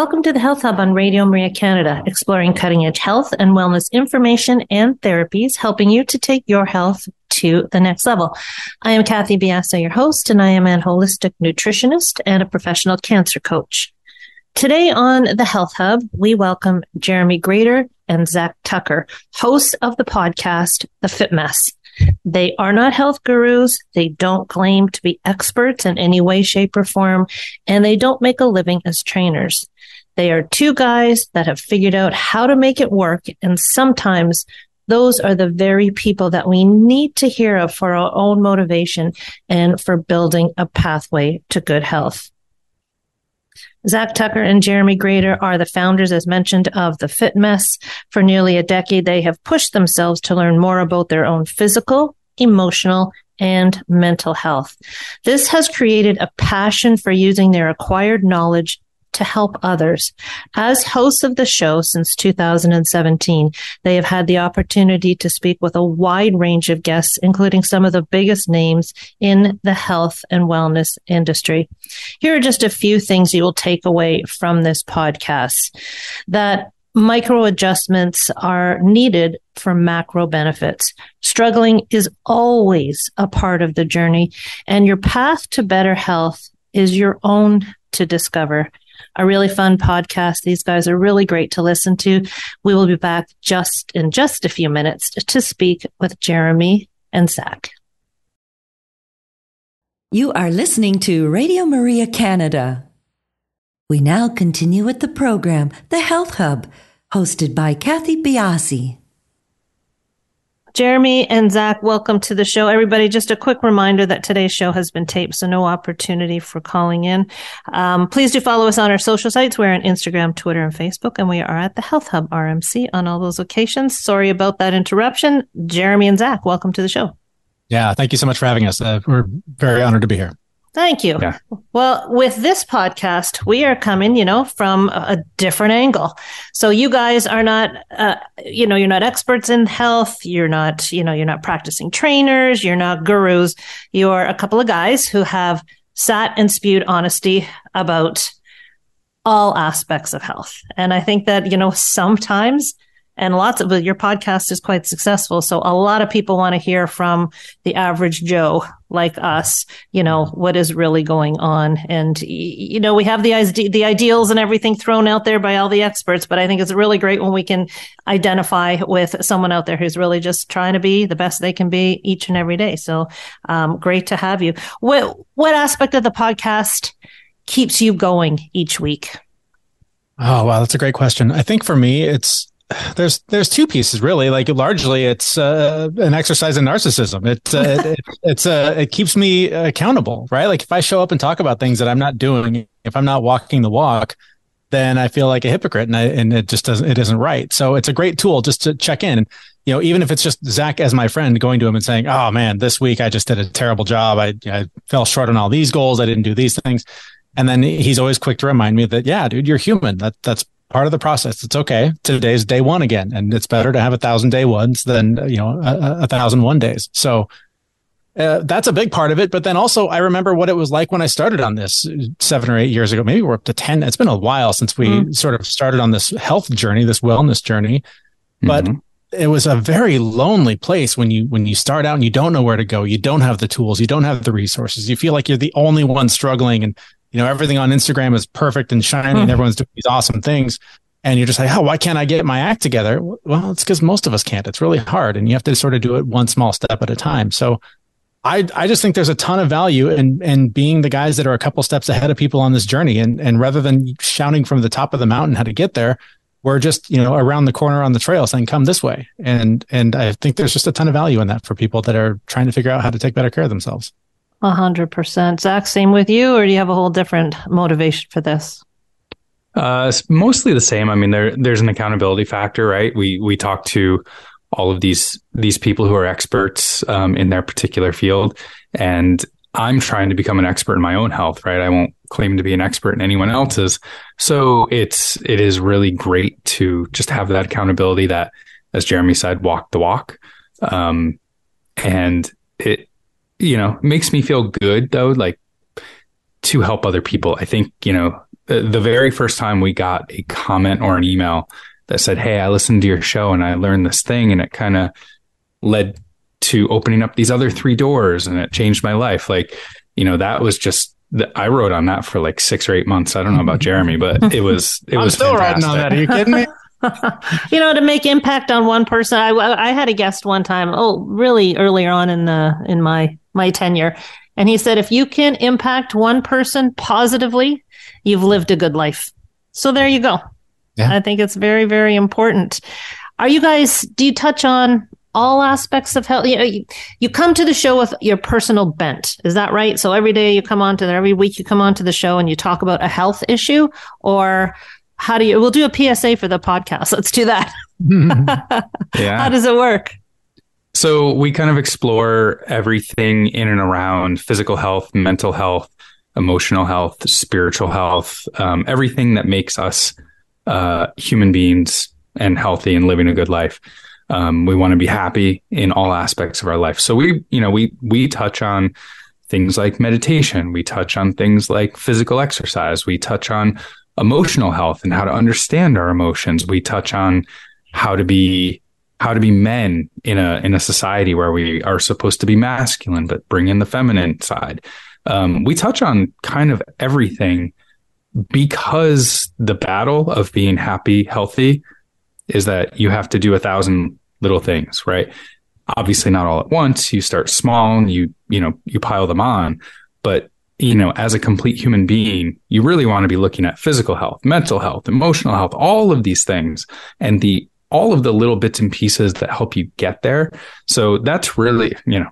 Welcome to the Health Hub on Radio Maria Canada, exploring cutting edge health and wellness information and therapies, helping you to take your health to the next level. I am Kathy Biasi, your host, and I am an holistic nutritionist and a professional cancer coach. Today on the Health Hub, we welcome Jeremy Grater and Zach Tucker, hosts of the podcast, The Fit Mess. They are not health gurus. They don't claim to be experts in any way, shape, or form, and they don't make a living as trainers. They are two guys that have figured out how to make it work. And sometimes those are the very people that we need to hear of for our own motivation and for building a pathway to good health. Zach Tucker and Jeremy Grater are the founders, as mentioned, of the Fit Mess. For nearly a decade, they have pushed themselves to learn more about their own physical, emotional, and mental health. This has created a passion for using their acquired knowledge to help others. As hosts of the show since 2017, they have had the opportunity to speak with a wide range of guests, including some of the biggest names in the health and wellness industry. Here are just a few things you will take away from this podcast that micro adjustments are needed for macro benefits. Struggling is always a part of the journey and your path to better health is your own to discover a really fun podcast. These guys are really great to listen to. We will be back just in just a few minutes to speak with Jeremy and Zach. You are listening to Radio Maria Canada. We now continue with the program, The Health Hub, hosted by Kathy Biasi. Jeremy and Zach, welcome to the show. Everybody, just a quick reminder that today's show has been taped, so no opportunity for calling in. Um, please do follow us on our social sites. We're on Instagram, Twitter, and Facebook, and we are at the Health Hub RMC on all those locations. Sorry about that interruption. Jeremy and Zach, welcome to the show. Yeah, thank you so much for having us. Uh, we're very honored to be here. Thank you. Yeah. Well, with this podcast, we are coming, you know, from a different angle. So you guys are not, uh, you know, you're not experts in health. You're not, you know, you're not practicing trainers. You're not gurus. You're a couple of guys who have sat and spewed honesty about all aspects of health. And I think that, you know, sometimes and lots of your podcast is quite successful. So a lot of people want to hear from the average Joe like us, you know, what is really going on. And, you know, we have the, the ideals and everything thrown out there by all the experts, but I think it's really great when we can identify with someone out there who's really just trying to be the best they can be each and every day. So, um, great to have you. What, what aspect of the podcast keeps you going each week? Oh, wow. That's a great question. I think for me, it's, there's there's two pieces really. Like largely it's uh, an exercise in narcissism. It, uh, it it's uh, it keeps me accountable right? Like if i show up and talk about things that i'm not doing if i'm not walking the walk then i feel like a hypocrite and I, and it just doesn't it isn't right. So it's a great tool just to check in. You know even if it's just zach as my friend going to him and saying oh man this week i just did a terrible job. I, I fell short on all these goals. I didn't do these things. And then he's always quick to remind me that yeah dude you're human. That that's part of the process. It's okay. Today's day one again, and it's better to have a thousand day ones than you know a, a thousand one days. So uh, that's a big part of it. But then also, I remember what it was like when I started on this seven or eight years ago. Maybe we're up to ten. It's been a while since we mm sort of started on this health journey, this wellness journey. But mm-hmm. it was a very lonely place when you when you start out and you don't know where to go. You don't have the tools. You don't have the resources. You feel like you're the only one struggling and you know everything on instagram is perfect and shiny and hmm. everyone's doing these awesome things and you're just like, oh, why can't I get my act together? Well, it's because most of us can't. It's really hard, and you have to sort of do it one small step at a time. So, I I just think there's a ton of value in in being the guys that are a couple steps ahead of people on this journey, and and rather than shouting from the top of the mountain how to get there, we're just you know around the corner on the trail saying come this way, and and I think there's just a ton of value in that for people that are trying to figure out how to take better care of themselves. A hundred percent, Zach. Same with you, or do you have a whole different motivation for this? Uh, it's mostly the same. I mean, there there's an accountability factor, right? We we talk to all of these these people who are experts um, in their particular field, and I'm trying to become an expert in my own health, right? I won't claim to be an expert in anyone else's. So it's it is really great to just have that accountability that, as Jeremy said, walk the walk, um, and it you know makes me feel good though, like to help other people. I think you know the, very first time we got a comment or an email that said, Hey, I listened to your show and I learned this thing and it kind of led to opening up these other three doors and it changed my life. Like, you know, that was just I wrote on that for like six or eight months. I don't know about mm-hmm. Jeremy, but it was it I'm was still fantastic. writing on that. Are you kidding me? you know, to make impact on one person. I, I had a guest one time. Oh, really earlier on in the in my my tenure, and he said, if you can impact one person positively, you've lived a good life. So there you go. Yeah. I think it's very, very important. Are you guys, do you touch on all aspects of health? You, know, you, you come to the show with your personal bent. Is that right? So every day you come on to, every week you come on to the show and you talk about a health issue or how do you, we'll do a PSA for the podcast. Let's do that. yeah. How does it work? So we kind of explore everything in and around physical health, mental health, emotional health, spiritual health, um, everything that makes us uh, human beings and healthy and living a good life. Um, we want to be happy in all aspects of our life. So we, you know, we we touch on things like meditation. We touch on things like physical exercise. We touch on emotional health and how to understand our emotions. We touch on how to be how to be men in a in a society where we are supposed to be masculine but bring in the feminine side um, we touch on kind of everything because the battle of being happy, healthy is that you have to do a thousand little things, right? Obviously not all at once. You start small and you, you know, you pile them on. But, you know, as a complete human being, you really want to be looking at physical health, mental health, emotional health, all of these things and the, all of the little bits and pieces that help you get there. So that's really, you know,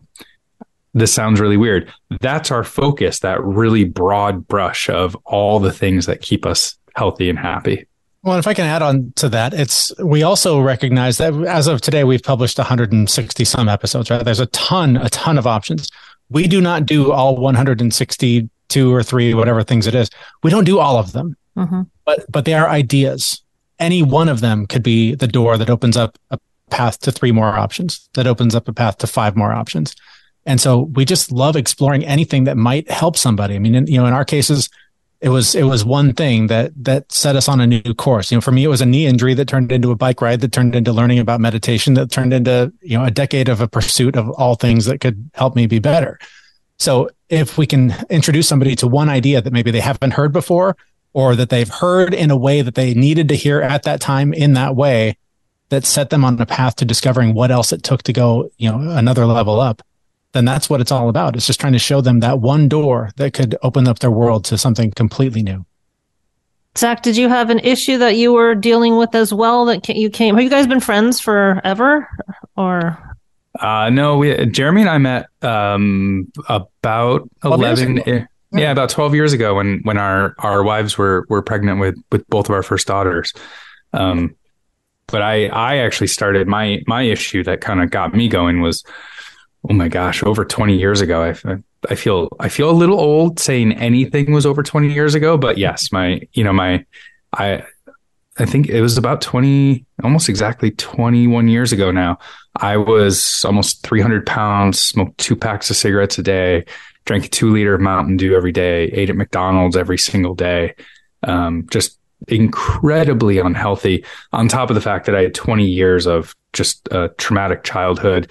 this sounds really weird. That's our focus, that really broad brush of all the things that keep us healthy and happy. Well, if I can add on to that, it's we also recognize that as of today, we've published 160 some episodes, right? There's a ton, a ton of options. We do not do all 162 or three, whatever things it is. We don't do all of them, mm-hmm. but but they are ideas. Any one of them could be the door that opens up a path to three more options, that opens up a path to five more options. And so we just love exploring anything that might help somebody. I mean, in, you know, in our cases, it was it was one thing that that set us on a new course. You know, for me, it was a knee injury that turned into a bike ride, that turned into learning about meditation, that turned into you know a decade of a pursuit of all things that could help me be better. So if we can introduce somebody to one idea that maybe they haven't heard before, or that they've heard in a way that they needed to hear at that time in that way, that set them on a path to discovering what else it took to go you know another level up then that's what it's all about. It's just trying to show them that one door that could open up their world to something completely new. Zach, did you have an issue that you were dealing with as well that you came? Have you guys been friends forever or? Uh, no, we, Jeremy and I met um, about 11, yeah. yeah, about 12 years ago when, when our, our wives were, were pregnant with, with both of our first daughters. Um, but I, I actually started my, my issue that kind of got me going was, oh my gosh, over 20 years ago. I, I feel, I feel a little old saying anything was over 20 years ago, but yes, my, you know, my, I, I think it was about 20, almost exactly 21 years ago now. I was almost 300 pounds, smoked two packs of cigarettes a day, drank a two liter of Mountain Dew every day, ate at McDonald's every single day. Um, just incredibly unhealthy on top of the fact that I had 20 years of just a traumatic childhood,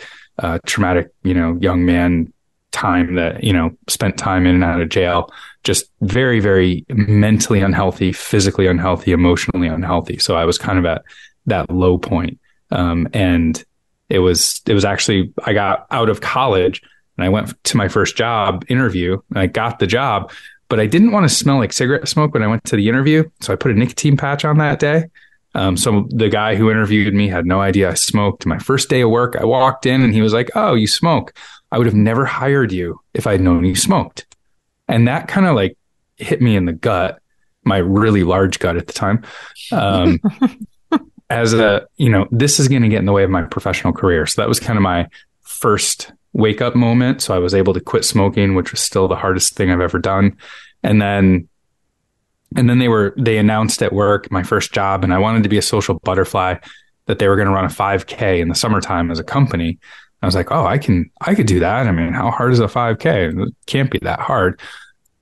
traumatic, you know, young man time that, you know, spent time in and out of jail, just very, very mentally unhealthy, physically unhealthy, emotionally unhealthy. So I was kind of at that low point. Um, and it was, it was actually, I got out of college and I went to my first job interview and I got the job, but I didn't want to smell like cigarette smoke when I went to the interview. So I put a nicotine patch on that day. Um, so the guy who interviewed me had no idea I smoked. My first day of work, I walked in and he was like, Oh, you smoke. I would have never hired you if I'd known you smoked. And that kind of like hit me in the gut, my really large gut at the time. Um, as a, you know, this is going to get in the way of my professional career. So that was kind of my first wake up moment. So I was able to quit smoking, which was still the hardest thing I've ever done. And then, and then they were, they announced at work my first job and I wanted to be a social butterfly that they were going to run a 5K in the summertime as a company. I was like, oh, I can, I could do that. I mean, how hard is a 5K? It can't be that hard.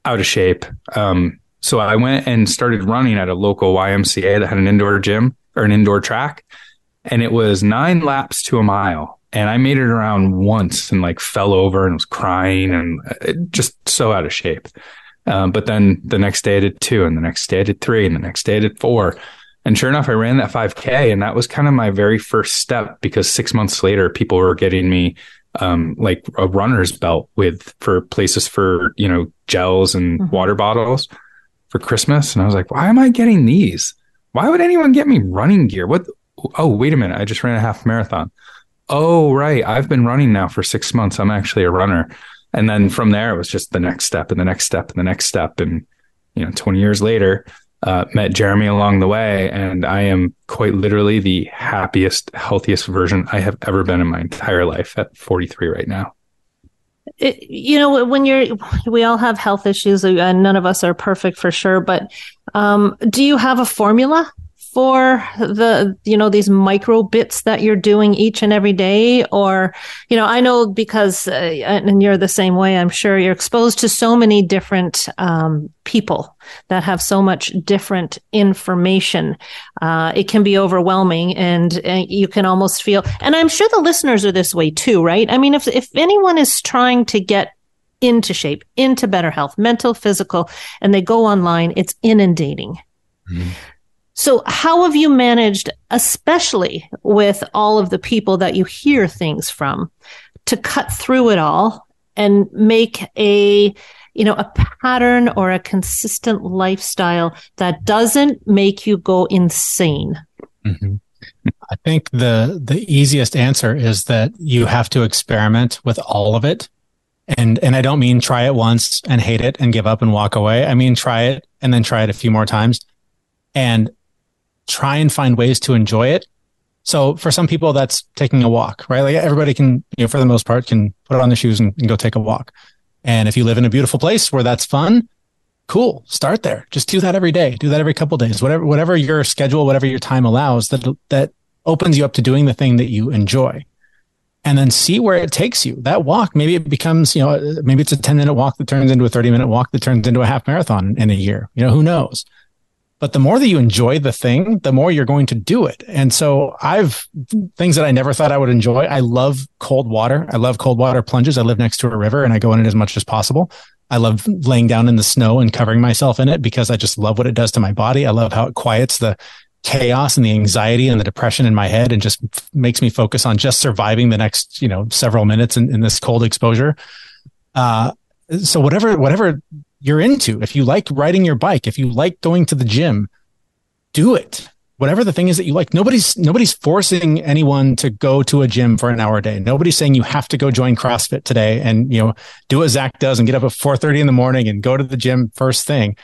Out of shape. Um, so I went and started running at a local YMCA that had an indoor gym or an indoor track. And it was nine laps to a mile. And I made it around once and like fell over and was crying and uh, just so out of shape. Um, but then the next day I did two and the next day I did three and the next day I did four. And sure enough, I ran that 5K, and that was kind of my very first step because six months later, people were getting me um, like a runner's belt with for places for you know gels and mm-hmm. water bottles for Christmas, and I was like, why am I getting these? Why would anyone get me running gear? What? Oh, wait a minute! I just ran a half marathon. Oh, right. I've been running now for six months. I'm actually a runner. And then from there, it was just the next step and the next step and the next step. And, you know, 20 years later, uh, met Jeremy along the way, and I am quite literally the happiest, healthiest version I have ever been in my entire life at 43 right now. It, you know, when you're, we all have health issues, and none of us are perfect for sure. But um, do you have a formula for the you know these micro bits that you're doing each and every day? Or you know i know because uh, and you're the same way i'm sure you're exposed to so many different um, people that have so much different information. Uh, it can be overwhelming and uh, you can almost feel and i'm sure the listeners are this way too right? I mean if if anyone is trying to get into shape into better health mental physical and they go online it's inundating. Mm-hmm. So, how have you managed, especially with all of the people that you hear things from, to cut through it all and make a you know a pattern or a consistent lifestyle that doesn't make you go insane? Mm-hmm. I think the the easiest answer is that you have to experiment with all of it. And and I don't mean try it once and hate it and give up and walk away. I mean try it and then try it a few more times. And try and find ways to enjoy it. So for some people, that's taking a walk, right? Like everybody can, you know, for the most part, can put on their shoes and, and go take a walk. And if you live in a beautiful place where that's fun, cool. Start there. Just do that every day. Do that every couple days. Whatever, whatever your schedule, whatever your time allows, that that opens you up to doing the thing that you enjoy. And then see where it takes you. That walk, maybe it becomes, you know, maybe it's a 10 minute walk that turns into a 30 minute walk that turns into a half marathon in a year. You know, who knows? But the more that you enjoy the thing, the more you're going to do it. And so I've things that I never thought I would enjoy. I love cold water. I love cold water plunges. I live next to a river and I go in it as much as possible. I love laying down in the snow and covering myself in it because I just love what it does to my body. I love how it quiets the chaos and the anxiety and the depression in my head and just makes me focus on just surviving the next, you know, several minutes in, in this cold exposure. Uh, so whatever, whatever you're into. If you like riding your bike, if you like going to the gym, do it. Whatever the thing is that you like. Nobody's nobody's forcing anyone to go to a gym for an hour a day. Nobody's saying you have to go join CrossFit today and you know do what Zach does and get up at 4:30 in the morning and go to the gym first thing.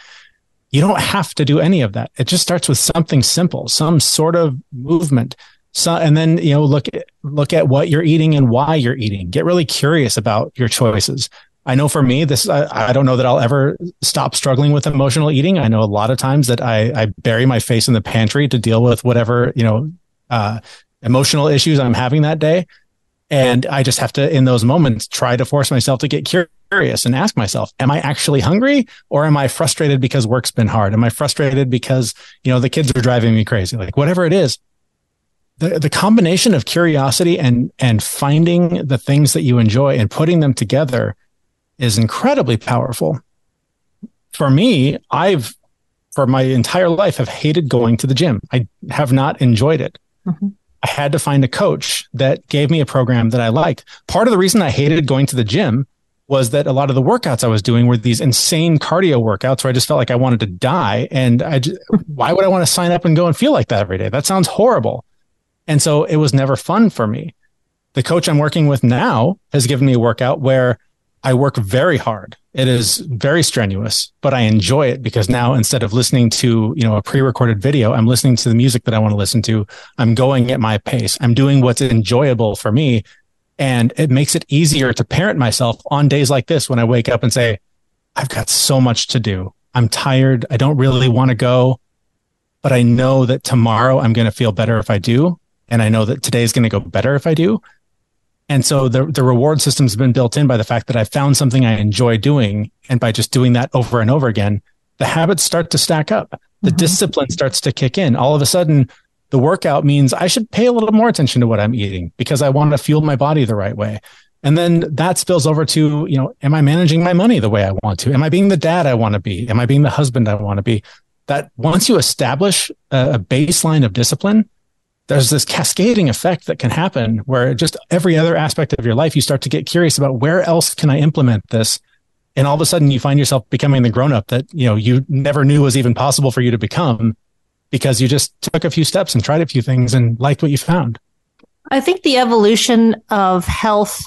You don't have to do any of that. It just starts with something simple, some sort of movement. So, and then, you know, look at, look at what you're eating and why you're eating. Get really curious about your choices. I know for me, this, I, I, don't know that I'll ever stop struggling with emotional eating. I know a lot of times that I, I bury my face in the pantry to deal with whatever, you know, uh, emotional issues I'm having that day. And I just have to, in those moments, try to force myself to get curious and ask myself, am I actually hungry or am I frustrated because work's been hard? Am I frustrated because, you know, the kids are driving me crazy? Like whatever it is, the, the combination of curiosity and, and finding the things that you enjoy and putting them together is incredibly powerful. For me, I've for my entire life have hated going to the gym. I have not enjoyed it. Mm-hmm. I had to find a coach that gave me a program that I liked. Part of the reason I hated going to the gym was that a lot of the workouts I was doing were these insane cardio workouts where I just felt like I wanted to die. And I just, why would I want to sign up and go and feel like that every day? That sounds horrible. And so it was never fun for me. The coach I'm working with now has given me a workout where I work very hard. It is very strenuous, but I enjoy it because now instead of listening to, you know, a pre-recorded video, I'm listening to the music that I want to listen to. I'm going at my pace. I'm doing what's enjoyable for me. And it makes it easier to parent myself on days like this when I wake up and say, I've got so much to do. I'm tired. I don't really want to go, but I know that tomorrow I'm going to feel better if I do. And I know that today is going to go better if I do. And so the, the reward system's been built in by the fact that I found something I enjoy doing. And by just doing that over and over again, the habits start to stack up. The mm-hmm. discipline starts to kick in. All of a sudden, the workout means I should pay a little more attention to what I'm eating because I want to fuel my body the right way. And then that spills over to, you know, am I managing my money the way I want to? Am I being the dad I want to be? Am I being the husband I want to be? That once you establish a baseline of discipline, there's this cascading effect that can happen where just every other aspect of your life, you start to get curious about where else can I implement this? And all of a sudden you find yourself becoming the grown up that, you know, you never knew was even possible for you to become because you just took a few steps and tried a few things and liked what you found. I think the evolution of health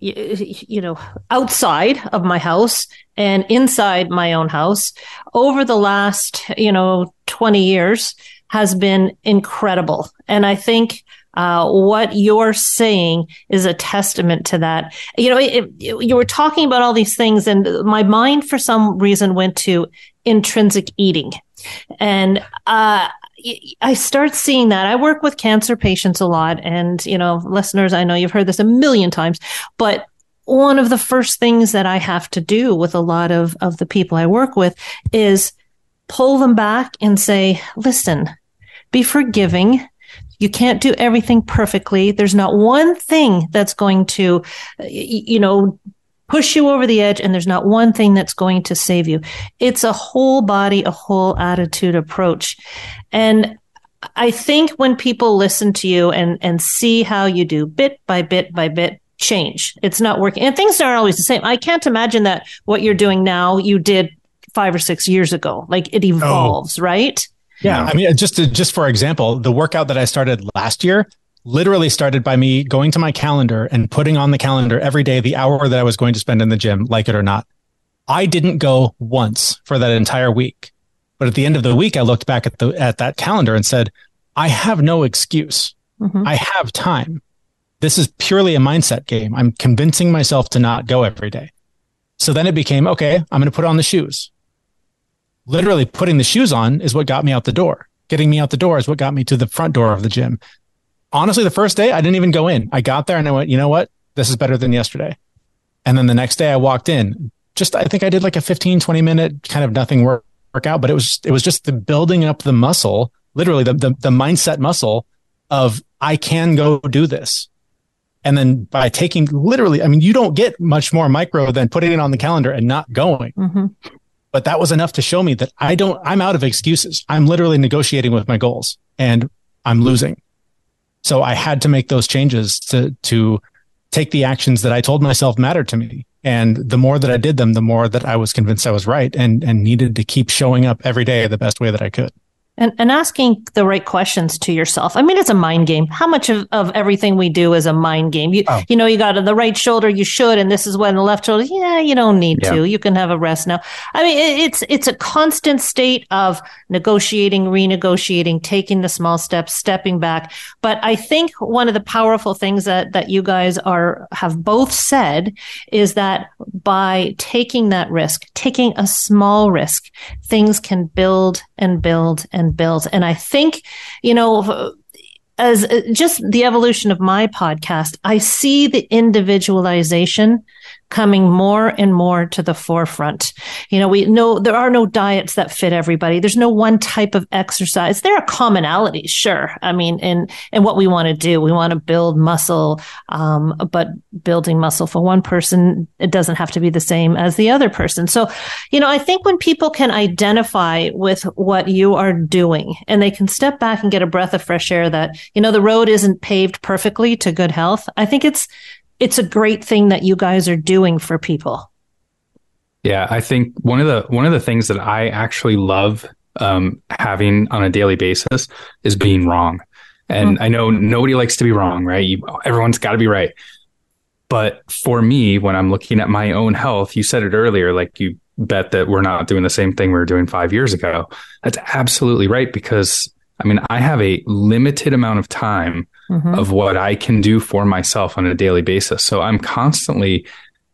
you, you know, outside of my house and inside my own house over the last, you know, 20 years has been incredible. And I think uh, what you're saying is a testament to that. You know, it, it, you were talking about all these things, and my mind, for some reason, went to intrinsic eating. And uh, I start seeing that. I work with cancer patients a lot. And, you know, listeners, I know you've heard this a million times, but one of the first things that I have to do with a lot of, of the people I work with is pull them back and say, listen, be forgiving. You can't do everything perfectly. There's not one thing that's going to, you know, push you over the edge and there's not one thing that's going to save you. It's a whole body, a whole attitude approach. And I think when people listen to you and, and see how you do bit by bit by bit, change. It's not working. And things aren't always the same. I can't imagine that what you're doing now you did five or six years ago. Like it oh. evolves, oh. right? Yeah, I mean, just to, just for example, the workout that I started last year literally started by me going to my calendar and putting on the calendar every day the hour that I was going to spend in the gym, like it or not. I didn't go once for that entire week. But at the end of the week, I looked back at the at that calendar and said, I have no excuse. Mm-hmm. I have time. This is purely a mindset game. I'm convincing myself to not go every day. So then it became, okay, I'm going to put on the shoes literally putting the shoes on is what got me out the door. Getting me out the door is what got me to the front door of the gym. Honestly, the first day I didn't even go in. I got there and I went, you know what? This is better than yesterday. And then the next day I walked in. Just I think I did like a 15, 20 minute kind of nothing work, workout, but it was it was just the building up the muscle, literally the, the the mindset muscle of I can go do this. And then by taking literally, I mean, you don't get much more micro than putting it on the calendar and not going. Mm-hmm but that was enough to show me that I don't, I'm out of excuses. I'm literally negotiating with my goals and I'm losing. So I had to make those changes to, to take the actions that I told myself mattered to me. And the more that I did them, the more that I was convinced I was right and, and needed to keep showing up every day the best way that I could and, and asking the right questions to yourself. I mean, it's a mind game. How much of, of everything we do is a mind game? You, oh. you know, you got on the right shoulder, you should, and this is when the left shoulder, yeah, you don't need yeah. to. You can have a rest now. I mean, it, it's, it's a constant state of negotiating, renegotiating, taking the small steps, stepping back. But I think one of the powerful things that, that you guys are, have both said is that by taking that risk, taking a small risk, things can build and build and and built. And I think, you know, as uh, just the evolution of my podcast, I see the individualization coming more and more to the forefront. You know, we know there are no diets that fit everybody. There's no one type of exercise. There are commonalities, sure. I mean, and and what we want to do, we want to build muscle. Um, but building muscle for one person, it doesn't have to be the same as the other person. So, you know, I think when people can identify with what you are doing and they can step back and get a breath of fresh air that, you know, the road isn't paved perfectly to good health. I think it's, it's a great thing that you guys are doing for people. Yeah, I think one of the one of the things that I actually love um, having on a daily basis is being wrong. And mm-hmm. I know nobody likes to be wrong, right? You, everyone's got to be right. But for me, when I'm looking at my own health, you said it earlier, like you bet that we're not doing the same thing we were doing five years ago. That's absolutely right. Because I mean, I have a limited amount of time mm-hmm. of what I can do for myself on a daily basis. So I'm constantly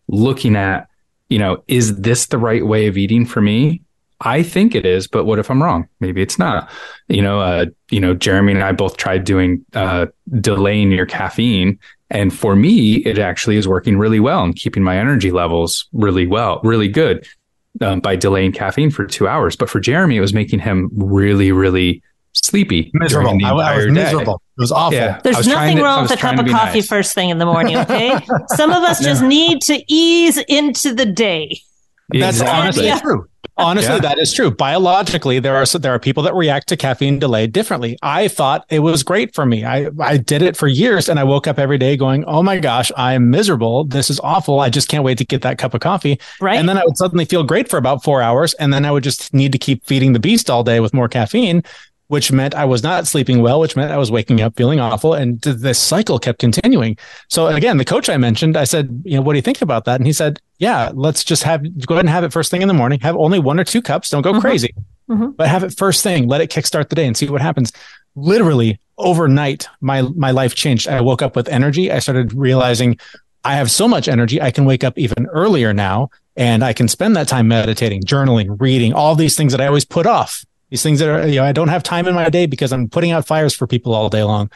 looking at, you know, is this the right way of eating for me? I think it is, but what if I'm wrong? Maybe it's not. You know, uh, you know, Jeremy and I both tried doing uh, delaying your caffeine, and for me, it actually is working really well and keeping my energy levels really well, really good um, by delaying caffeine for two hours. But for Jeremy, it was making him really, really sleepy. Miserable. I, I, was miserable. Day. It was awful. Yeah. There's nothing to, wrong with a cup of coffee nice. first thing in the morning. Okay. Some of us just need to ease into the day. That's honestly yeah. true. Honestly, yeah. that is true. Biologically, there are there are people that react to caffeine delay differently. I thought it was great for me. I I did it for years, and I woke up every day going, "Oh my gosh, I am miserable. This is awful. I just can't wait to get that cup of coffee." Right. And then I would suddenly feel great for about four hours, and then I would just need to keep feeding the beast all day with more caffeine which meant I was not sleeping well, which meant I was waking up feeling awful. And this cycle kept continuing. So again, the coach I mentioned, I said, you know, what do you think about that? And he said, yeah, let's just have, go ahead and have it first thing in the morning. Have only one or two cups. Don't go mm-hmm. crazy, mm-hmm. but have it first thing. Let it kickstart the day and see what happens. Literally overnight, my, my life changed. I woke up with energy. I started realizing I have so much energy. I can wake up even earlier now and I can spend that time meditating, journaling, reading, all these things that I always put off these things that are, you know, I don't have time in my day because I'm putting out fires for people all day long.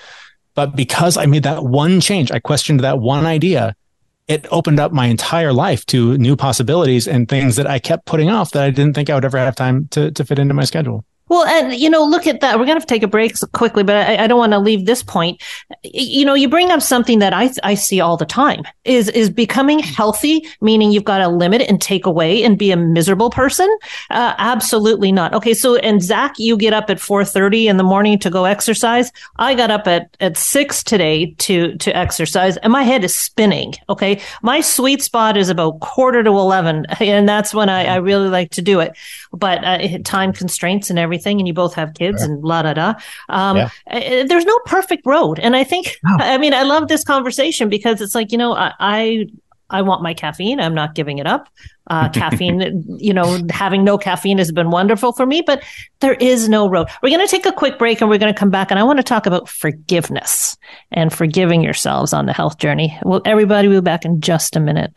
But because I made that one change, I questioned that one idea, it opened up my entire life to new possibilities and things that I kept putting off that I didn't think I would ever have time to, to fit into my schedule. Well, and you know, look at that. We're going to take a break quickly, but I, I, don't want to leave this point. You know, you bring up something that I I see all the time is is becoming healthy, meaning you've got to limit and take away and be a miserable person. Uh, absolutely not. Okay, so and Zach, you get up at four thirty in the morning to go exercise. I got up at at six today to to exercise, and my head is spinning. Okay, my sweet spot is about quarter to eleven, and that's when I, I really like to do it. But uh, time constraints and everything and you both have kids and la da da. Um, yeah. Uh, there's no perfect road. And I think, no. I mean, I love this conversation because it's like, you know, I, I, I want my caffeine. I'm not giving it up. Uh, caffeine, you know, having no caffeine has been wonderful for me, but there is no road. We're going to take a quick break and we're going to come back and I want to talk about forgiveness and forgiving yourselves on the health journey. Well, everybody will be back in just a minute.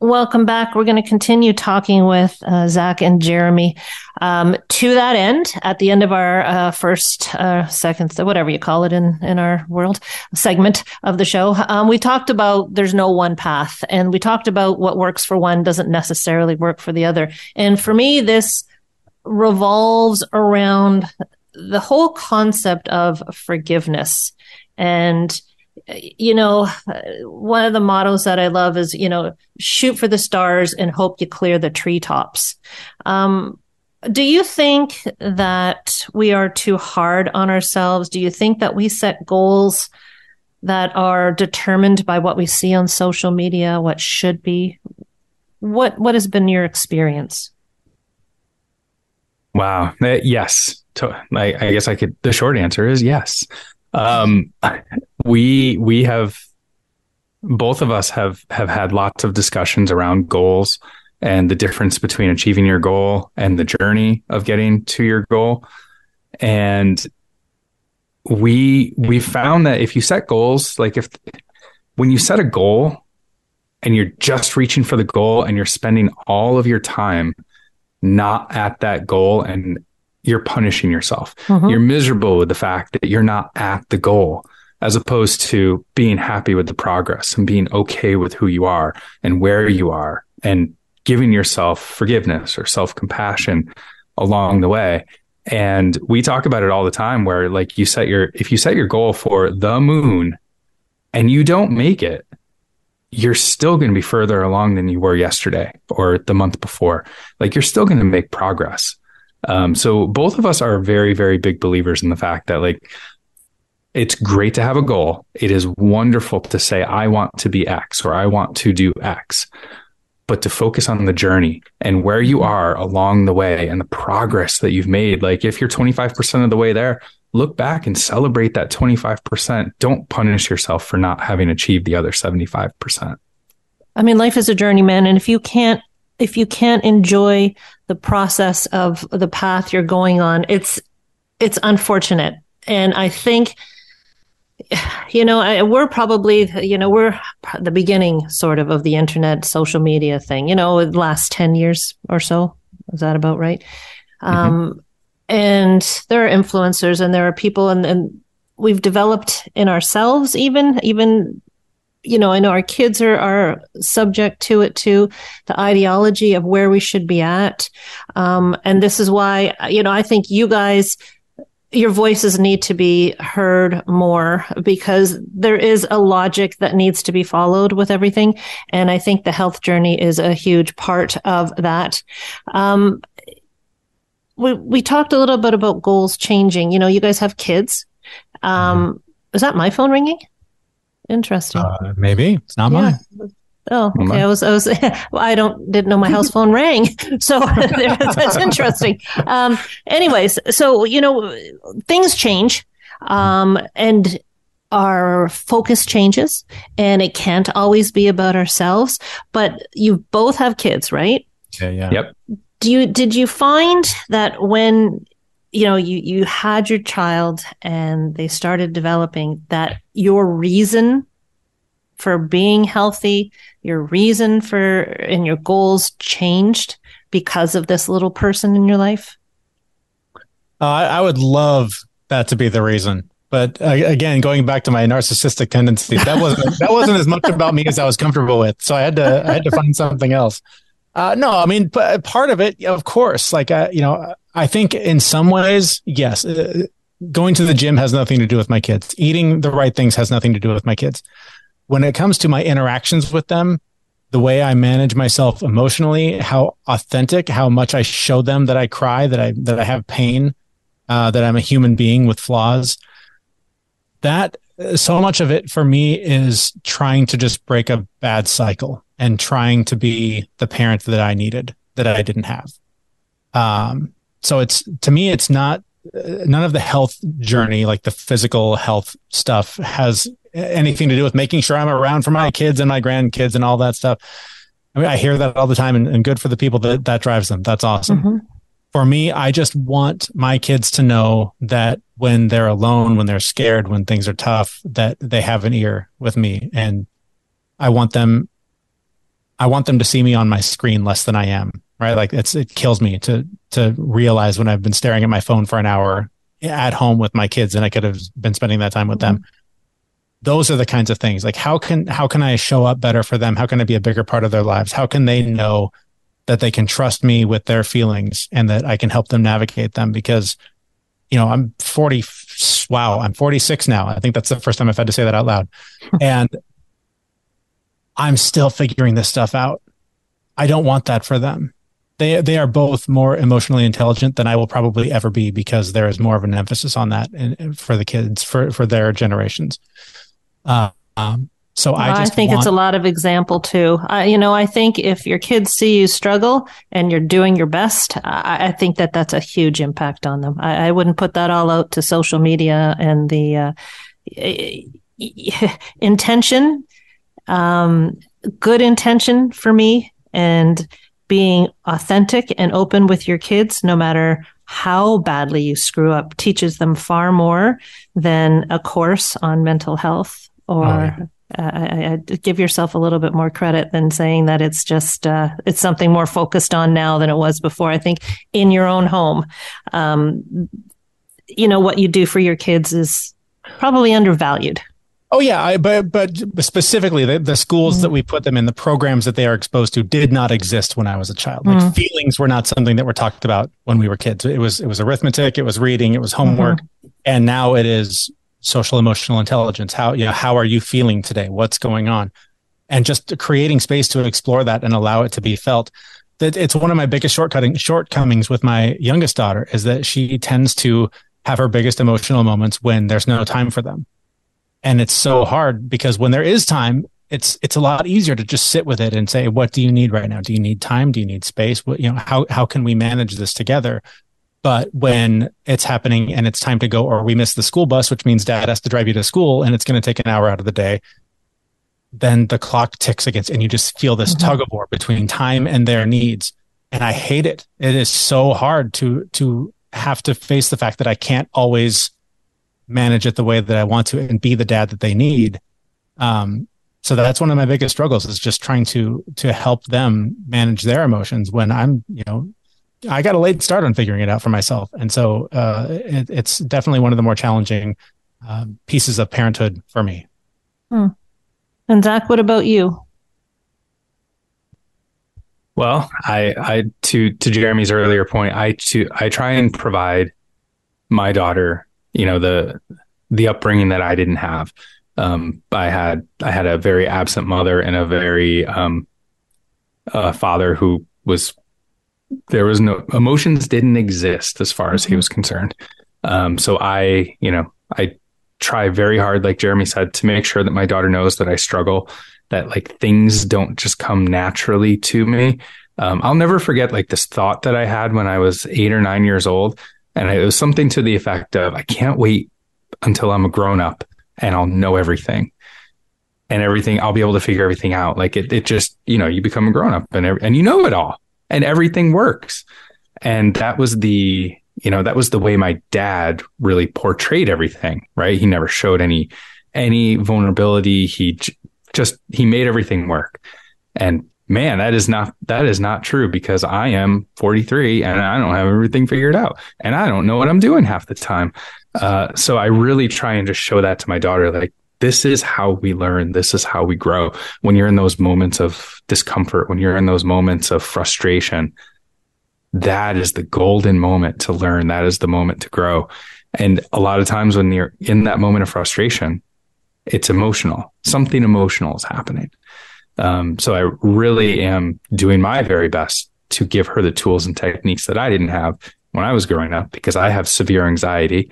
Welcome back. We're going to continue talking with uh, Zach and Jeremy. Um, to that end, at the end of our uh, first, uh, second, whatever you call it in, in our world segment of the show, um, we talked about there's no one path. And we talked about what works for one doesn't necessarily work for the other. And for me, this revolves around the whole concept of forgiveness and you know, one of the mottos that I love is, you know, shoot for the stars and hope you clear the treetops. Um, do you think that we are too hard on ourselves? Do you think that we set goals that are determined by what we see on social media, what should be? What what has been your experience? Wow. Uh, yes. I, I guess I could. The short answer is yes. Um, we we have both of us have have had lots of discussions around goals and the difference between achieving your goal and the journey of getting to your goal. And we we found that if you set goals, like if when you set a goal and you're just reaching for the goal and you're spending all of your time not at that goal and you're punishing yourself. Mm-hmm. You're miserable with the fact that you're not at the goal as opposed to being happy with the progress and being okay with who you are and where you are and giving yourself forgiveness or self compassion along the way. And we talk about it all the time where like you set your, if you set your goal for the moon and you don't make it, you're still going to be further along than you were yesterday or the month before. Like you're still going to make progress. Um, so both of us are very, very big believers in the fact that like it's great to have a goal. It is wonderful to say, I want to be X or I want to do X, but to focus on the journey and where you are along the way and the progress that you've made. Like if you're 25% of the way there, look back and celebrate that 25%. Don't punish yourself for not having achieved the other 75%. I mean, life is a journey, man. And if you can't, if you can't enjoy the process of the path you're going on, it's, it's unfortunate. And I think, you know, I, we're probably, you know, we're the beginning sort of of the internet social media thing, you know, the last 10 years or so. Is that about right? Mm-hmm. Um, and there are influencers and there are people and, and we've developed in ourselves even even you know i know our kids are are subject to it too the ideology of where we should be at um, and this is why you know i think you guys your voices need to be heard more because there is a logic that needs to be followed with everything. And I think the health journey is a huge part of that. Um, we we talked a little bit about goals changing. You know, you guys have kids. Um, mm-hmm. Is that my phone ringing? Interesting. Uh, maybe it's not yeah. mine. Oh, okay. I was, I was, well, I don't, didn't know my house phone rang. So that's interesting. Um, anyways, so, you know, things change. Um, and our focus changes and it can't always be about ourselves, but you both have kids, right? Yeah. Yeah. Yep do you did you find that when you know you you had your child and they started developing that your reason for being healthy your reason for and your goals changed because of this little person in your life? Uh, I would love that to be the reason. But uh, again going back to my narcissistic tendencies that wasn't that wasn't as much about me as i was comfortable with. So i had to i had to find something else uh, no, I mean, part of it, of course, like, uh, you know, I think in some ways, yes, uh, going to the gym has nothing to do with my kids. Eating the right things has nothing to do with my kids. When it comes to my interactions with them, the way I manage myself emotionally, how authentic, how much I show them that I cry, that I, that I have pain, uh, that I'm a human being with flaws. That so much of it for me is trying to just break a bad cycle and trying to be the parent that I needed that I didn't have. Um, so it's to me, it's not uh, none of the health journey, like the physical health stuff, has anything to do with making sure I'm around for my kids and my grandkids and all that stuff. I mean, I hear that all the time, and, and good for the people that that drives them. That's awesome. Mm-hmm. For me, I just want my kids to know that when they're alone, when they're scared, when things are tough, that they have an ear with me, and I want them I want them to see me on my screen less than I am. Right. Like it's, it kills me to, to realize when I've been staring at my phone for an hour at home with my kids and I could have been spending that time with mm-hmm. them. Those are the kinds of things like how can, how can I show up better for them? How can I be a bigger part of their lives? How can they know that they can trust me with their feelings and that I can help them navigate them? Because, you know, I'm 40, wow, I'm 46 now. I think that's the first time I've had to say that out loud. and I'm still figuring this stuff out. I don't want that for them. They they are both more emotionally intelligent than I will probably ever be because there is more of an emphasis on that in, for the kids for for their generations. Uh, um, so well, I, I think want- it's a lot of example too. Uh, you know, I think if your kids see you struggle and you're doing your best, I, I think that that's a huge impact on them. I, I, wouldn't put that all out to social media and the uh, intention um, good intention for me. And being authentic and open with your kids, no matter how badly you screw up, teaches them far more than a course on mental health or. Oh, yeah. Uh, I, I, give yourself a little bit more credit than saying that it's just uh, it's something more focused on now than it was before. I think in your own home, um, you know what you do for your kids is probably undervalued. Oh yeah, I, but but specifically the, the schools mm. that we put them in, the programs that they are exposed to, did not exist when I was a child. Like mm. feelings were not something that were talked about when we were kids. It was it was arithmetic, it was reading, it was homework, mm-hmm. and now it is social emotional intelligence. How you know how are you feeling today? What's going on? And just creating space to explore that and allow it to be felt. That it's one of my biggest shortcomings with my youngest daughter is that she tends to have her biggest emotional moments when there's no time for them and it's so hard because when there is time it's it's a lot easier to just sit with it and say what do you need right now do you need time do you need space what you know how how can we manage this together but when it's happening and it's time to go or we miss the school bus which means dad has to drive you to school and it's going to take an hour out of the day then the clock ticks against and you just feel this mm-hmm. tug of war between time and their needs and i hate it it is so hard to to have to face the fact that i can't always manage it the way that I want to and be the dad that they need. Um, so that's one of my biggest struggles is just trying to to help them manage their emotions when I'm, you know, I got a late start on figuring it out for myself, and so uh, it, it's definitely one of the more challenging uh, pieces of parenthood for me. Hmm. And Zach, what about you? Well, I, I to to Jeremy's earlier point, I to I try and provide my daughter you know the the upbringing that I didn't have. Um, I had I had a very absent mother and a very um, a father who was there was no emotions didn't exist as far as he mm-hmm. was concerned. Um, so I, you know, I try very hard, like Jeremy said, to make sure that my daughter knows that I struggle, that like things don't just come naturally to me. Um, I'll never forget like this thought that I had when I was eight or nine years old. And it was something to the effect of, I can't wait until I'm a grown up and I'll know everything and everything. I'll be able to figure everything out. Like it, it just, you know, you become a grown up and, and you know it all and everything works. And that was the, you know, that was the way my dad really portrayed everything, right? He never showed any, any vulnerability. He j- just, he made everything work. And man, that is not that is not true because I am 43 and I don't have everything figured out and I don't know what I'm doing half the time. Uh, so I really try and just show that to my daughter, like this is how we learn. This is how we grow. When you're in those moments of discomfort, when you're in those moments of frustration, that is the golden moment to learn. That is the moment to grow. And a lot of times when you're in that moment of frustration, it's emotional. Something emotional is happening. Um, so I really am doing my very best to give her the tools and techniques that I didn't have when I was growing up because I have severe anxiety.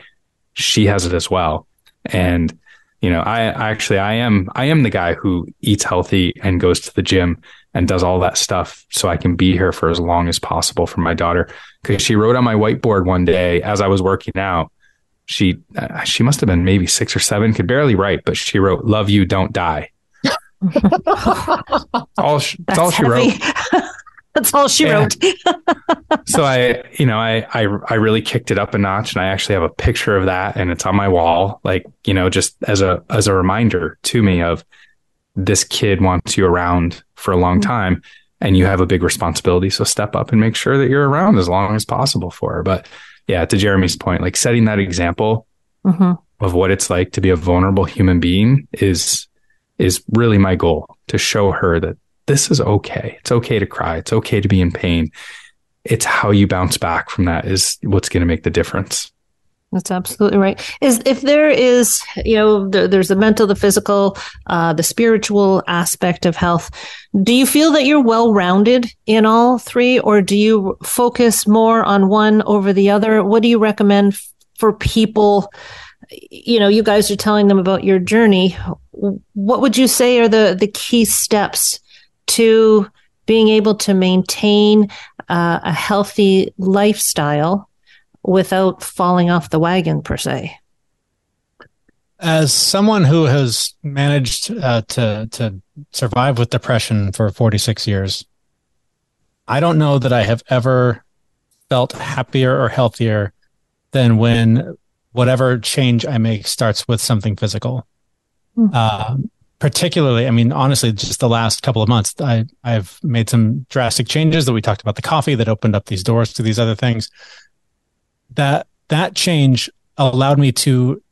She has it as well. And, you know, I, I actually, I am, I am the guy who eats healthy and goes to the gym and does all that stuff so I can be here for as long as possible for my daughter. Cause she wrote on my whiteboard one day as I was working out, she, uh, she must have been maybe six or seven, could barely write, but she wrote, love you, don't die all she, that's all she wrote. that's all she yeah. wrote. so I, you know, I, I, I really kicked it up a notch and I actually have a picture of that and it's on my wall, like, you know, just as a, as a reminder to me of this kid wants you around for a long mm-hmm. time and you have a big responsibility. So step up and make sure that you're around as long as possible for her. But yeah, to Jeremy's point, like setting that example mm-hmm. of what it's like to be a vulnerable human being is is really my goal to show her that this is okay. It's okay to cry. It's okay to be in pain. It's how you bounce back from that is what's going to make the difference. That's absolutely right. Is if there is, you know, there, there's the mental, the physical, uh, the spiritual aspect of health. Do you feel that you're well rounded in all three, or do you focus more on one over the other? What do you recommend for people? You know, you guys are telling them about your journey what would you say are the, the key steps to being able to maintain uh, a healthy lifestyle without falling off the wagon per se? As someone who has managed uh, to to survive with depression for 46 years, I don't know that I have ever felt happier or healthier than when whatever change I make starts with something physical. Mm-hmm. Particularly, I mean, honestly, just the last couple of months, I, I've made some drastic changes that we talked about the coffee that opened up these doors to these other things. That that change allowed me to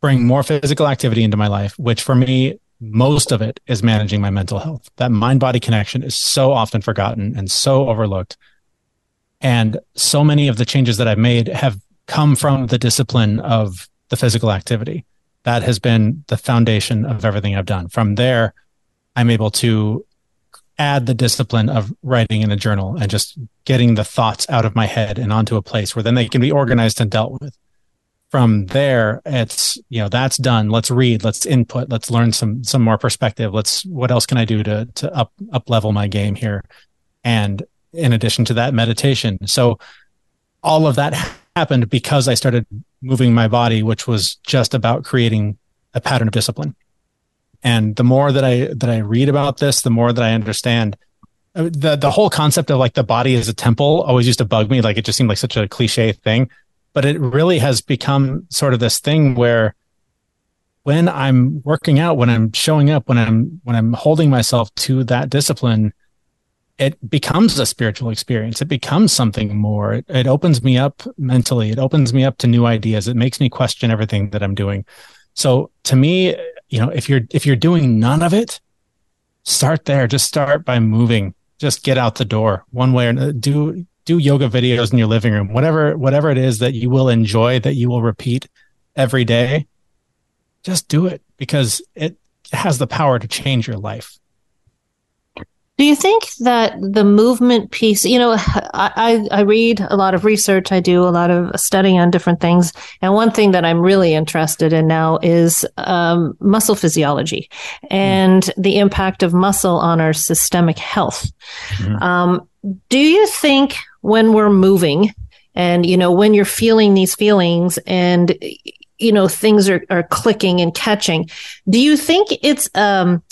bring more physical activity into my life, which for me, most of it is managing my mental health. That mind body connection is so often forgotten and so overlooked. And so many of the changes that I've made have come from the discipline of the physical activity. That has been the foundation of everything I've done. From there, I'm able to add the discipline of writing in a journal and just getting the thoughts out of my head and onto a place where then they can be organized and dealt with. From there, it's, you know, that's done. Let's read, let's input, let's learn some, some more perspective. Let's, what else can I do to, to up, up level my game here? And in addition to that, meditation. So all of that happened because I started moving my body, which was just about creating a pattern of discipline. And the more that I that I read about this, the more that I understand uh, the the whole concept of like the body as a temple always used to bug me. Like it just seemed like such a cliche thing, but it really has become sort of this thing where when I'm working out, when I'm showing up, when I'm when I'm holding myself to that discipline, it becomes a spiritual experience. It becomes something more. It, it, opens me up mentally. It opens me up to new ideas. It makes me question everything that I'm doing. So to me, you know, if you're if you're doing none of it, start there. Just start by moving. Just get out the door one way or another. Do do yoga videos in your living room. Whatever whatever it is that you will enjoy, that you will repeat every day. Just do it because it has the power to change your life. Do you think that the movement piece, you know, I, I read a lot of research, I do a lot of studying on different things. And one thing that I'm really interested in now is um, muscle physiology and mm. the impact of muscle on our systemic health. Mm. Um, do you think when we're moving and, you know, when you're feeling these feelings and, you know, things are, are clicking and catching, do you think it's, um,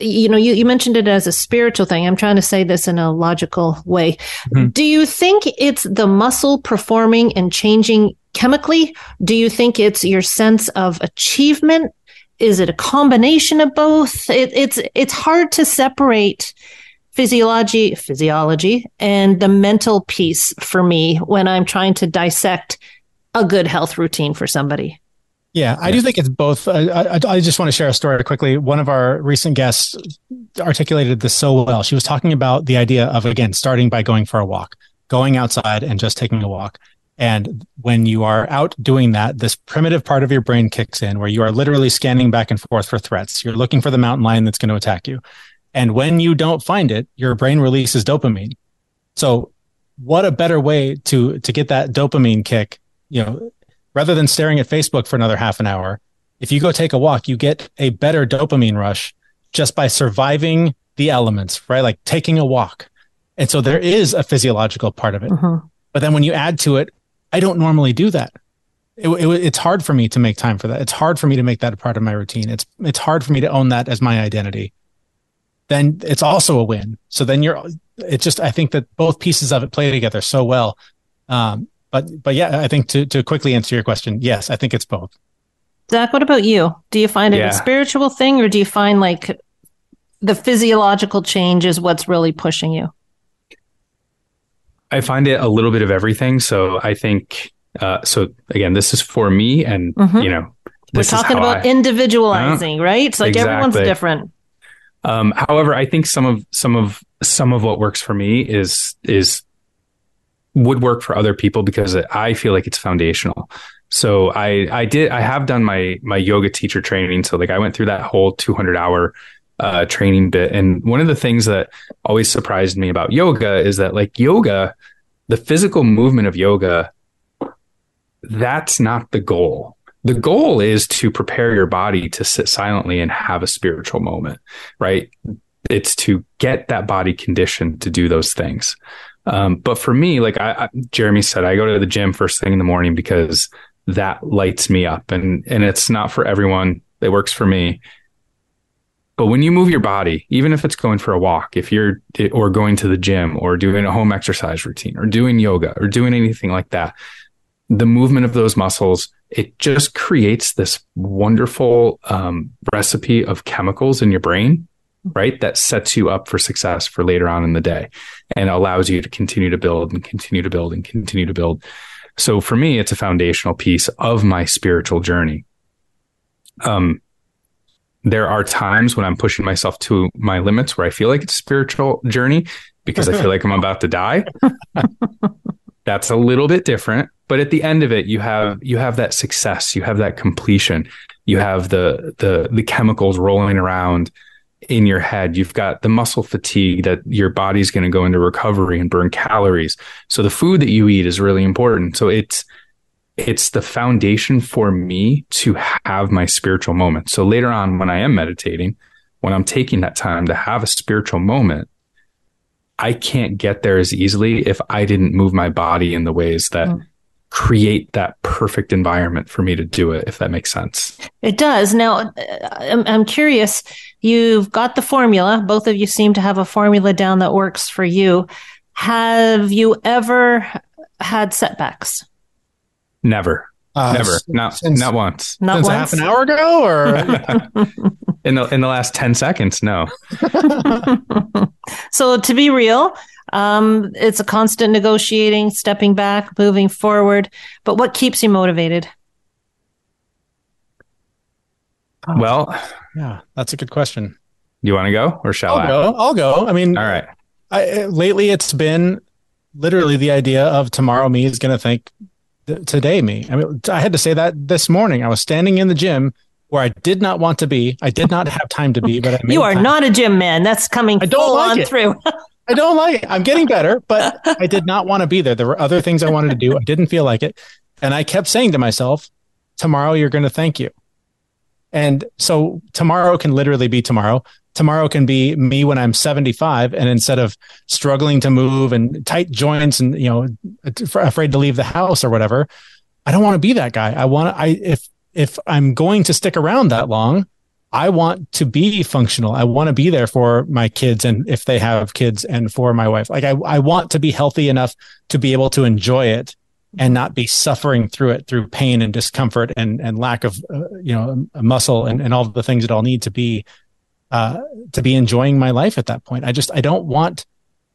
you know, you, you mentioned it as a spiritual thing. I'm trying to say this in a logical way. Mm-hmm. Do you think it's the muscle performing and changing chemically? Do you think it's your sense of achievement? Is it a combination of both? It, it's it's hard to separate physiology physiology and the mental piece for me when I'm trying to dissect a good health routine for somebody. Yeah, I do think it's both. I, I, I, just want to share a story quickly. One of our recent guests articulated this so well. She was talking about the idea of, again, starting by going for a walk, going outside and just taking a walk. And when you are out doing that, this primitive part of your brain kicks in where you are literally scanning back and forth for threats. You're looking for the mountain lion that's going to attack you. And when you don't find it, your brain releases dopamine. So what a better way to, to get that dopamine kick, you know, rather than staring at Facebook for another half an hour, if you go take a walk, you get a better dopamine rush just by surviving the elements, right? Like taking a walk. And so there is a physiological part of it. Uh-huh. But then when you add to it, I don't normally do that. It, it, it's hard for me to make time for that. It's hard for me to make that a part of my routine. It's it's hard for me to own that as my identity. Then it's also a win. So then you're. It just I think that both pieces of it play together so well. Um, but but yeah, I think to to quickly answer your question, yes, I think it's both. Zach, what about you? Do you find it yeah. a spiritual thing, or do you find like the physiological change is what's really pushing you? I find it a little bit of everything. So I think uh, so. Again, this is for me, and mm-hmm. you know, we're talking about I, individualizing, uh, right? It's like exactly. everyone's different. Um, however, I think some of some of some of what works for me is is would work for other people because I feel like it's foundational. So I I did I have done my my yoga teacher training. So like I went through that whole 200 hour uh, training bit, and one of the things that always surprised me about yoga is that like yoga, the physical movement of yoga, that's not the goal. The goal is to prepare your body to sit silently and have a spiritual moment, right? It's to get that body conditioned to do those things. Um, but for me, like I, I, Jeremy said, I go to the gym first thing in the morning because that lights me up, and and it's not for everyone. It works for me. But when you move your body, even if it's going for a walk, if you're or going to the gym or doing a home exercise routine or doing yoga or doing anything like that, the movement of those muscles, it just creates this wonderful um, recipe of chemicals in your brain, right? That sets you up for success for later on in the day and allows you to continue to build and continue to build and continue to build. So for me, it's a foundational piece of my spiritual journey. Um, there are times when I'm pushing myself to my limits where I feel like it's a spiritual journey because I feel like I'm about to die. That's a little bit different, but at the end of it, you have you have that success, you have that completion, you have the the the chemicals rolling around in your head. You've got the muscle fatigue that your body's going to go into recovery and burn calories. So the food that you eat is really important. So it's it's the foundation for me to have my spiritual moment. So later on, when I am meditating, when I'm taking that time to have a spiritual moment, I can't get there as easily if I didn't move my body in the ways that mm. Create that perfect environment for me to do it, if that makes sense. It does. Now, I'm, I'm curious. You've got the formula. Both of you seem to have a formula down that works for you. Have you ever had setbacks? Never. Uh, Never. Not since, not once. Not since once? half an hour ago or in the in the last 10 seconds, no. so to be real, um, it's a constant negotiating, stepping back, moving forward. But what keeps you motivated? Well, yeah, that's a good question. You want to go or shall I'll I? Go. I'll go. I mean, all right. I, lately, it's been literally the idea of tomorrow me is going to think today me. I mean, I had to say that this morning. I was standing in the gym where I did not want to be. I did not have time to be, but I you are time. not a gym man. That's coming I don't full like on it. through. I don't like it. I'm getting better, but I did not want to be there. There were other things I wanted to do. I didn't feel like it. And I kept saying to myself, tomorrow you're going to thank you. And so tomorrow can literally be tomorrow tomorrow can be me when I'm 75 and instead of struggling to move and tight joints and you know afraid to leave the house or whatever I don't want to be that guy I want to I if if I'm going to stick around that long I want to be functional I want to be there for my kids and if they have kids and for my wife like I I want to be healthy enough to be able to enjoy it and not be suffering through it through pain and discomfort and and lack of uh, you know muscle and, and all the things that I'll need to be uh, to be enjoying my life at that point. I just I don't want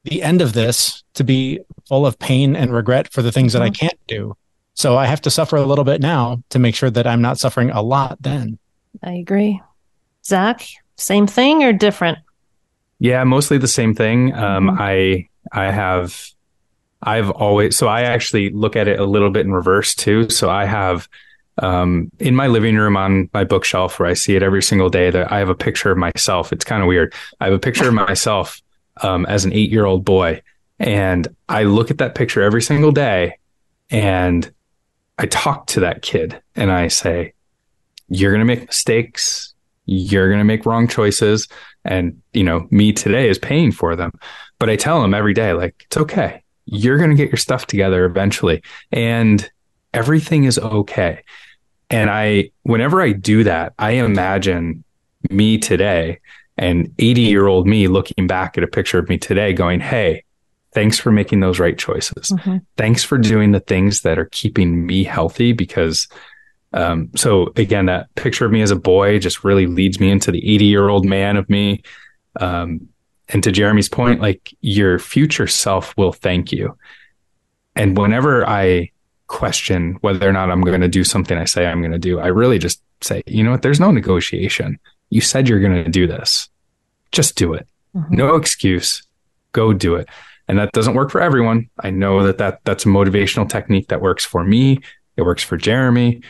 the end of this to be full of pain and regret for the things that I mm-hmm. can't do. So I have to suffer a little bit now to make sure that I'm not suffering a lot then. I agree. Zach, same thing or different? Yeah, mostly the same thing. Um, mm-hmm. I I have I've always so I actually look at it a little bit in reverse too. So I have um, in my living room on my bookshelf where I see it every single day that I have a picture of myself. It's kind of weird. I have a picture of myself um, as an eight year old boy. And I look at that picture every single day and I talk to that kid and I say, You're going to make mistakes. You're going to make wrong choices. And, you know, me today is paying for them. But I tell them every day, like, it's okay. You're going to get your stuff together eventually. And everything is okay. And I, whenever I do that, I imagine me today and 80 year old me looking back at a picture of me today going, Hey, thanks for making those right choices. Mm-hmm. Thanks for doing the things that are keeping me healthy because, um, so again, that picture of me as a boy just really leads me into the 80 year old man of me. Um, and to Jeremy's point, like your future self will thank you. And whenever I question whether or not I'm going to do something I say I'm going to do. I really just say, you know what? There's no negotiation. You said you're going to do this. Just do it. Mm-hmm. No excuse. Go do it. And that doesn't work for everyone. I know that, that that's a motivational technique that works for me. It works for Jeremy.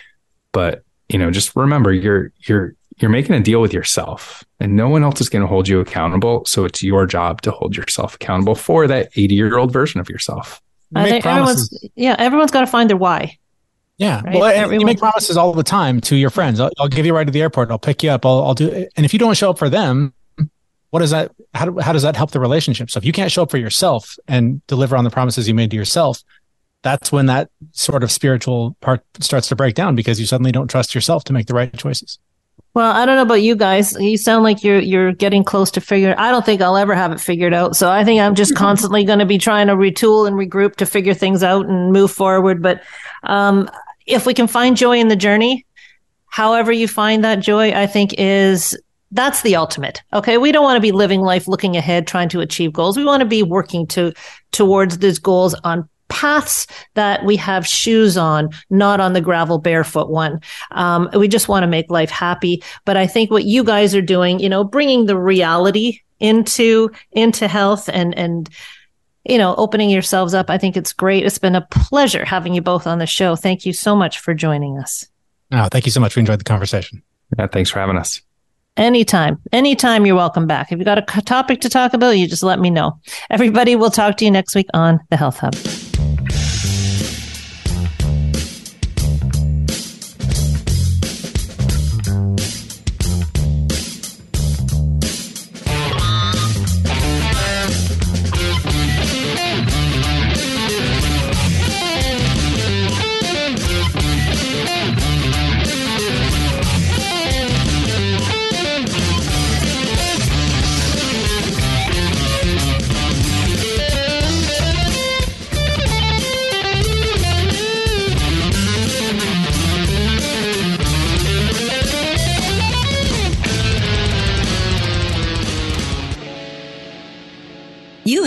But, you know, just remember you're, you're, you're making a deal with yourself and no one else is going to hold you accountable. So it's your job to hold yourself accountable for that 80 year old version of yourself. Uh, everyone's, yeah, everyone's got to find their why. Yeah. Right? Well, Everyone. you make promises all the time to your friends. I'll, I'll, give you a ride to the airport. I'll pick you up. I'll, I'll do it. And if you don't show up for them, what does that, how, how does that help the relationship? So if you can't show up for yourself and deliver on the promises you made to yourself, that's when that sort of spiritual part starts to break down because you suddenly don't trust yourself to make the right choices. Well, I don't know about you guys. You sound like you're you're getting close to figuring. I don't think I'll ever have it figured out. So I think I'm just constantly going to be trying to retool and regroup to figure things out and move forward. But um, if we can find joy in the journey, however you find that joy, I think is that's the ultimate. Okay. We don't want to be living life looking ahead, trying to achieve goals. We want to be working to towards these goals on paths that we have shoes on, not on the gravel barefoot one. Um, we just want to make life happy. But I think what you guys are doing, you know, bringing the reality into into health and and you know opening yourselves up i think it's great it's been a pleasure having you both on the show thank you so much for joining us oh thank you so much we enjoyed the conversation yeah thanks for having us Anytime, anytime you're welcome back. If you've got a topic to talk about, you just let me know. Everybody, we'll talk to you next week on the Health Hub.